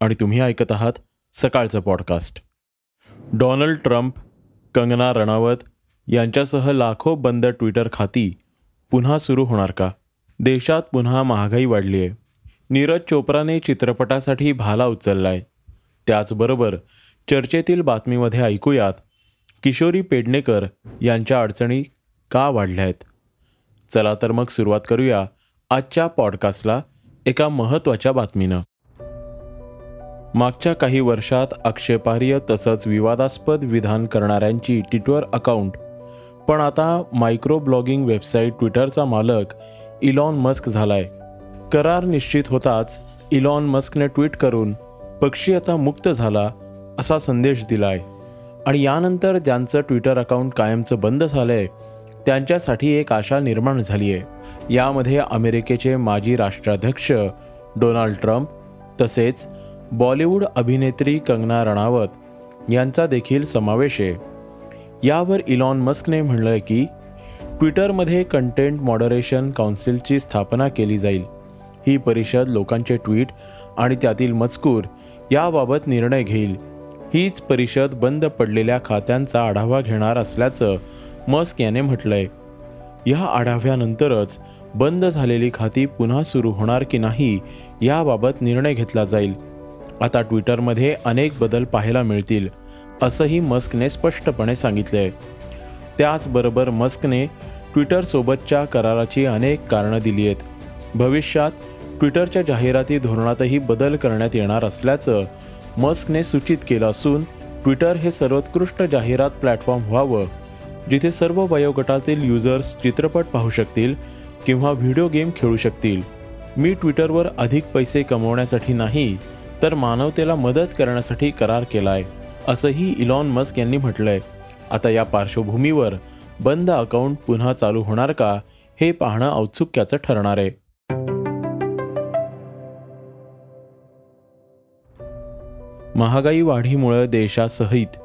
आणि तुम्ही ऐकत आहात सकाळचं podcast. Donald Trump Kangana Ranaut यांच्यासह लाखो बंद ट्विटर खाती पुन्हा सुरू होणार का? देशात पुन्हा महागाई वाढली आहे नीरज चोप्राने चित्रपटासाठी भाला उचललाय. त्याचबरोबर चर्चेतील बातमीमध्ये ऐकूयात किशोरी पेडणेकर यांच्या अडचणी का वाढल्या आहेत चला तर मग सुरुवात करूया आजच्या पॉडकास्टला एका महत्त्वाच्या बातमीनं. मागच्या काही वर्षात आक्षेपार्ह तसंच विवादास्पद विधान करणाऱ्यांची ट्विटर अकाउंट पण आता मायक्रो ब्लॉगिंग वेबसाईट ट्विटरचा मालक इलॉन मस्क झालाय. करार निश्चित होताच इलॉन मस्कने ट्विट करून पक्षी आता मुक्त झाला असा संदेश दिलाय. आणि यानंतर ज्यांचं ट्विटर अकाउंट कायमचं बंद झालंय त्यांच्यासाठी एक आशा निर्माण झाली आहे यामध्ये अमेरिकेचे माजी राष्ट्राध्यक्ष डोनाल्ड ट्रम्प तसेच बॉलिवूड अभिनेत्री कंगना रणावत यांचा देखील समावेश आहे. यावर इलॉन मस्कने म्हणलं की ट्विटरमध्ये कंटेंट मॉडरेशन काउन्सिलची स्थापना केली जाईल. ही परिषद लोकांचे ट्विट आणि त्यातील मजकूर याबाबत निर्णय घेईल. हीच परिषद बंद पडलेल्या खात्यांचा आढावा घेणार असल्याचं मस्क याने म्हटलंय. या आढाव्यानंतरच बंद झालेली खाती पुन्हा सुरू होणार की नाही याबाबत निर्णय घेतला जाईल. आता ट्विटरमध्ये अनेक बदल पाहायला मिळतील असंही मस्कने स्पष्टपणे सांगितले त्याचबरोबर मस्कने ट्विटरसोबतच्या कराराची अनेक कारणं दिली आहेत. भविष्यात ट्विटरच्या जाहिराती धोरणातही बदल करण्यात येणार असल्याचं मस्कने सूचित केलं असून ट्विटर हे सर्वोत्कृष्ट जाहिरात प्लॅटफॉर्म व्हावं जिथे सर्व वयोगटातील युजर्स चित्रपट पाहू शकतील किंवा व्हिडिओ गेम खेळू शकतील. मी ट्विटरवर अधिक पैसे कमवण्यासाठी नाही तर मानवतेला मदत करण्यासाठी करार केलाय असंही इलॉन मस्क यांनी म्हटलंय. आता या पार्श्वभूमीवर बंद अकाउंट पुन्हा चालू होणार का हे पाहणं औत्सुक्याचं ठरणार आहे. महागाई वाढीमुळे देशासहित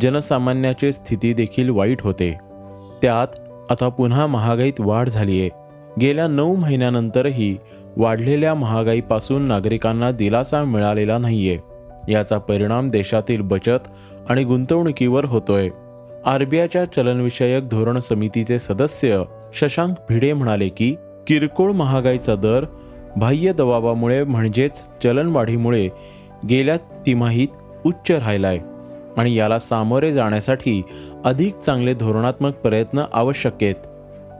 जनसामान्याची स्थिती देखील वाईट होते. त्यात आता पुन्हा महागाईत वाढ झाली आहे गेल्या नऊ महिन्यानंतरही वाढलेल्या महागाईपासून नागरिकांना दिलासा मिळालेला नाहीये. याचा परिणाम देशातील बचत आणि गुंतवणुकीवर होतोय. आरबीआयच्या चलनविषयक धोरण समितीचे सदस्य शशांक भिडे म्हणाले की किरकोळ महागाईचा दर बाह्य दबावामुळे म्हणजेच चलनवाढीमुळे गेल्या तिमाहीत उच्च राहिलाय आणि याला सामोरे जाण्यासाठी अधिक चांगले धोरणात्मक प्रयत्न आवश्यक आहेत.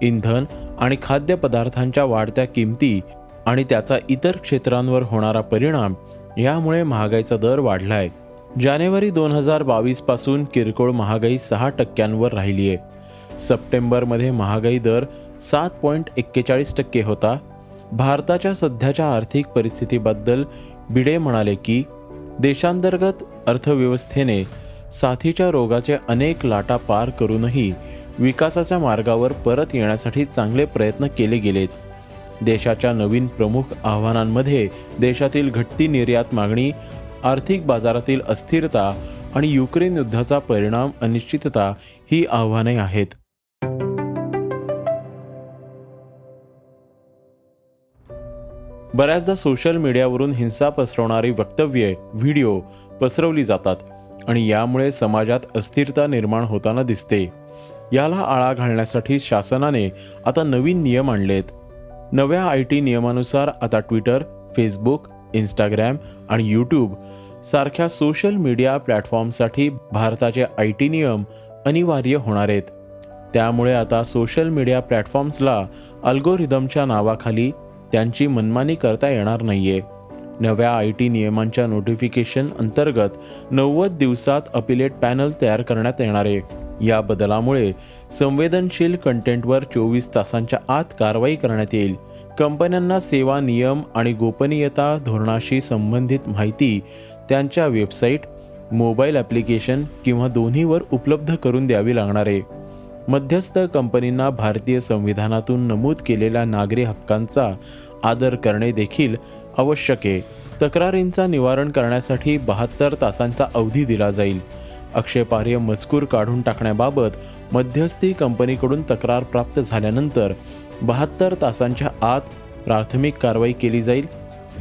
इंधन आणि खाद्यपदार्थांच्या वाढत्या किमती आणि त्याचा इतर क्षेत्रांवर होणारा परिणाम यामुळे महागाईचा दर वाढलाय. जानेवारी दोन हजार बावीसपासून किरकोळ महागाई सहा टक्क्यांवर राहिली आहे. सप्टेंबरमध्ये महागाई दर सात पॉईंट एक्केचाळीस टक्के होता. भारताच्या सध्याच्या आर्थिक परिस्थितीबद्दल बिडे म्हणाले की देशांतर्गत अर्थव्यवस्थेने साथीच्या रोगाचे अनेक लाटा पार करूनही विकासाच्या मार्गावर परत येण्यासाठी चांगले प्रयत्न केले गेलेत. देशाच्या नवीन प्रमुख आव्हानांमध्ये देशातील घटती निर्यात मागणी आर्थिक बाजारातील अस्थिरता आणि युक्रेन युद्धाचा परिणाम अनिश्चितता ही आव्हाने आहेत. बऱ्याचदा सोशल मीडियावरून हिंसा पसरवणारी वक्तव्ये व्हिडिओ पसरवली जातात आणि यामुळे समाजात अस्थिरता निर्माण होताना दिसते. याला आळा घालण्यासाठी शासनाने आता नवीन नियम आणलेत. नव्या आय टी नियमानुसार आता ट्विटर फेसबुक इंस्टाग्रॅम आणि यूट्यूब सारख्या सोशल मीडिया प्लॅटफॉर्मसाठी भारताचे आय टी नियम अनिवार्य होणार आहेत. त्यामुळे आता सोशल मीडिया प्लॅटफॉर्म्सला अल्गोरिदमच्या नावाखाली त्यांची मनमानी करता येणार नाहीये. नव्या आय टी नियमांच्या नोटिफिकेशन अंतर्गत नव्वद दिवसात अपिलेट पॅनल तयार करण्यात येणार आहे. या बदलामुळे संवेदनशील कंटेंटवर चोवीस तासांच्या आत कारवाई करण्यात येईल. कंपन्यांना सेवा नियम आणि गोपनीयता धोरणाशी संबंधित माहिती त्यांच्या वेबसाईट मोबाईल ॲप्लिकेशन किंवा दोन्हीवर उपलब्ध करून द्यावी लागणार आहे. मध्यस्थ कंपनींना भारतीय संविधानातून नमूद केलेल्या नागरी हक्कांचा आदर करणे देखील आवश्यक आहे. तक्रारींचा निवारण करण्यासाठी बहात्तर तासांचा अवधी दिला जाईल. अक्षयपार्य मजकूर काढून टाकण्याबाबत मध्यस्थी कंपनीकडून तक्रार प्राप्त झाल्यानंतर बहात्तर तासांच्या आत प्राथमिक कारवाई केली जाईल.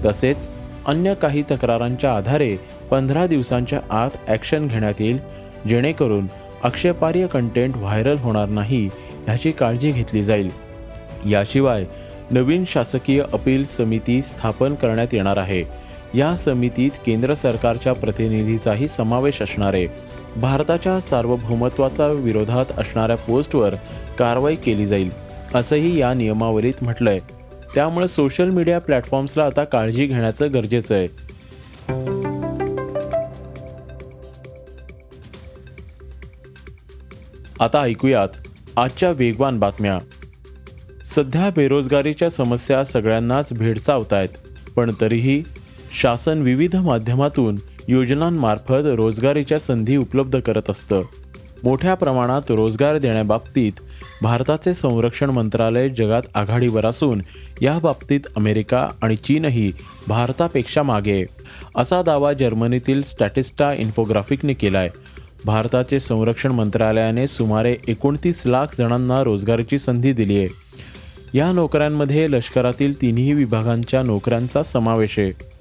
तसेच अन्य काही तक्रारांच्या आधारे पंधरा दिवसांच्या आत ॲक्शन घेण्यात येईल जेणेकरून अक्षयपार्य कंटेंट व्हायरल होणार नाही ह्याची काळजी घेतली जाईल. याशिवाय नवीन शासकीय अपील समिती स्थापन करण्यात येणार आहे. या समितीत केंद्र सरकारच्या प्रतिनिधीचाही समावेश असणार आहे. भारताच्या सार्वभौमत्वाचा विरोधात असणाऱ्या पोस्टवर कारवाई केली जाईल असंही या नियमावलीत म्हटलंय. त्यामुळे सोशल मीडिया प्लॅटफॉर्म्सला आता काळजी घेण्याचं गरजेचं आहे. आता ऐकूयात आजच्या वेगवान बातम्या. सध्या बेरोजगारीच्या समस्या सगळ्यांनाच भेडसावत आहेत पण तरीही शासन विविध माध्यमातून योजनांमार्फत रोजगारीच्या संधी उपलब्ध करत असतं. मोठ्या प्रमाणात रोजगार देण्याबाबतीत भारताचे संरक्षण मंत्रालय जगात आघाडीवर असून या बाबतीत अमेरिका आणि चीनही भारतापेक्षा मागे. असा दावा जर्मनीतील स्टॅटिस्टा इन्फोग्राफिकने केला आहे भारताचे संरक्षण मंत्रालयाने सुमारे एकोणतीस लाख जणांना रोजगाराची संधी दिली आहे. या नोकऱ्यांमध्ये लष्करातील तिन्ही विभागांच्या नोकऱ्यांचा समावेश आहे.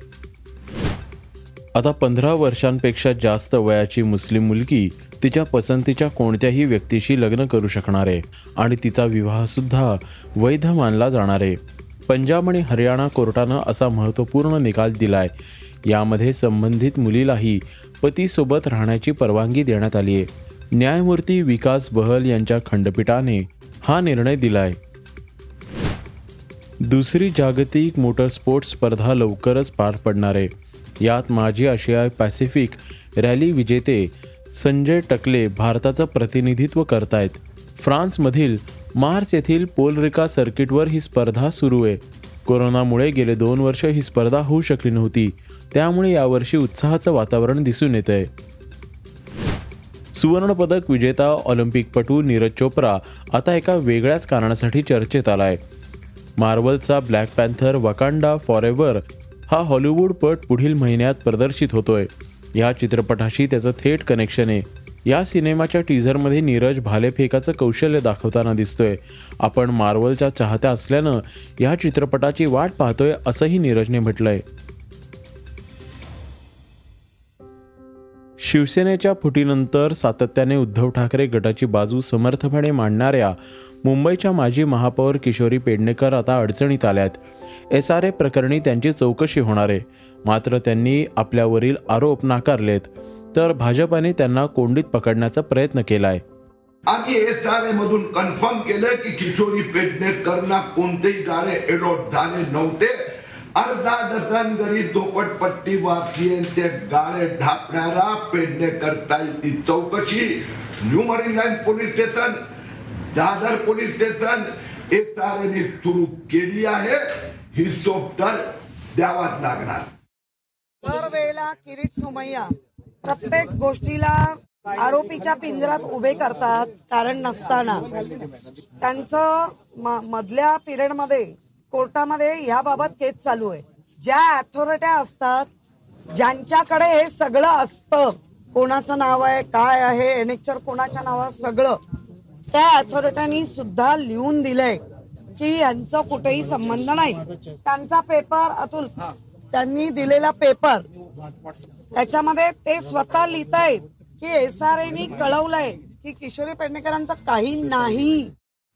आता पंधरा वर्षांपेक्षा जास्त वयाची मुस्लिम मुलगी तिच्या पसंतीच्या कोणत्याही व्यक्तीशी लग्न करू शकणार आहे आणि तिचा विवाहसुद्धा वैध मानला जाणार आहे. पंजाब आणि हरियाणा कोर्टानं असा महत्त्वपूर्ण निकाल दिलाय. यामध्ये संबंधित मुलीलाही पतीसोबत राहण्याची परवानगी देण्यात आली आहे. न्यायमूर्ती विकास बहल यांच्या खंडपीठाने हा निर्णय दिलाय. दुसरी जागतिक मोटरस्पोर्ट स्पर्धा लवकरच पार पडणार आहे. यात माजी आशिया पॅसिफिक रॅली विजेते संजय टकले भारताचं प्रतिनिधित्व करतायत. फ्रान्समधील मार्च येथील पोलरिका सर्किटवर ही स्पर्धा सुरू आहे. कोरोनामुळे गेले दोन वर्ष ही स्पर्धा होऊ शकली नव्हती. त्यामुळे यावर्षी उत्साहाचं वातावरण दिसून येत आहे सुवर्णपदक विजेता ऑलिम्पिकपटू नीरज चोप्रा आता एका वेगळ्याच कारणासाठी चर्चेत आलाय. मार्वलचा ब्लॅक पॅन्थर वकांडा फॉरेव्हर हा हॉलिवूड पट पुढील महिन्यात प्रदर्शित होतोय. या चित्रपटाशी त्याचं थेट कनेक्शन आहे. या सिनेमाच्या टीझरमध्ये नीरज भालेफेकाचं कौशल्य दाखवताना दिसतोय. आपण मार्वलच्या चाहत्या असल्यानं या चित्रपटाची वाट पाहतोय असंही नीरजने म्हटलंय. शिवसेनेच्या फुटीनंतर सातत्याने उद्धव ठाकरे गटाची बाजू समर्थपणे मांडणाऱ्या मुंबईच्या माजी महापौर किशोरी पेडणेकर आता अडचणीत आल्यात. एस आर ए प्रकरणी त्यांची चौकशी होणार आहे. मात्र त्यांनी आपल्यावरील आरोप नाकारलेत. तर भाजपाने त्यांना कोंडीत पकडण्याचा प्रयत्न केलाय. आम्ही एस आर ए मधून कन्फर्म केलं की किशोरी पेडणेकरना कोणतेही दारे एडोट झाले नव्हते. अर्धा डझन गरीब झोपडपट्टी वासियांचे गाळे ढापणारा पेडणेकरता ती चौकशी. New marine line police station Dadar police station S R एने सुरू केली आहे. ही सोप तर द्यावाच लागणार. दरवेळेला किरीट सोमय्या प्रत्येक गोष्टीला आरोपीच्या पिंजरात उभे करतात कारण नसताना. त्यांचं मधल्या पिरियडमध्ये कोर्टामध्ये याबाबत केस चालू आहे. ज्या अथॉरिट्या असतात ज्यांच्याकडे हे सगळं असतं कोणाचं नाव आहे काय आहे एनेक्चर कोणाच्या नावावर सगळं त्या अथॉरिट्यांनी सुद्धा लिहून दिलंय की यांचा कुठेही संबंध नाही. त्यांचा पेपर अतुल त्यांनी दिलेला पेपर त्याच्यामध्ये ते स्वतः लिहितायत की एस आर एनी कळवलंय की किशोरी पेडणेकरांचं काही नाही.